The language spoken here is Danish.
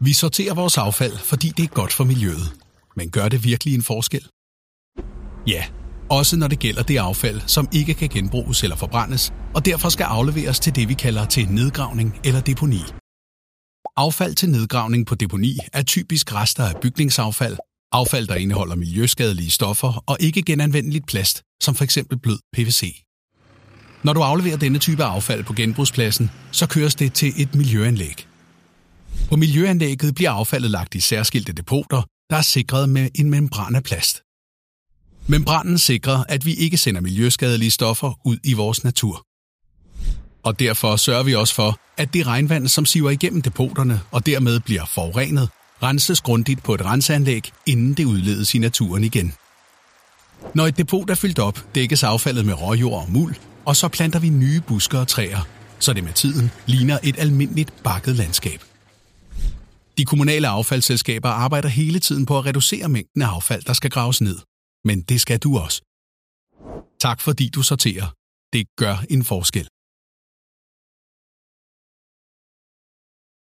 Vi sorterer vores affald, fordi det er godt for miljøet. Men gør det virkelig en forskel? Ja, også når det gælder det affald, som ikke kan genbruges eller forbrændes, og derfor skal afleveres til det, vi kalder til nedgravning eller deponi. Affald til nedgravning på deponi er typisk rester af bygningsaffald, affald, der indeholder miljøskadelige stoffer og ikke genanvendeligt plast, som f.eks. blød PVC. Når du afleverer denne type affald på genbrugspladsen, så køres det til et miljøanlæg. På miljøanlægget bliver affaldet lagt i særskilte depoter, der er sikret med en membran af plast. Membranen sikrer, at vi ikke sender miljøskadelige stoffer ud i vores natur. Og derfor sørger vi også for, at det regnvand, som siver igennem depoterne og dermed bliver forurenet, renses grundigt på et renseanlæg, inden det udledes i naturen igen. Når et depot er fyldt op, dækkes affaldet med råjord og muld, og så planter vi nye busker og træer, så det med tiden ligner et almindeligt bakket landskab. De kommunale affaldsselskaber arbejder hele tiden på at reducere mængden af affald, der skal graves ned. Men det skal du også. Tak fordi du sorterer. Det gør en forskel.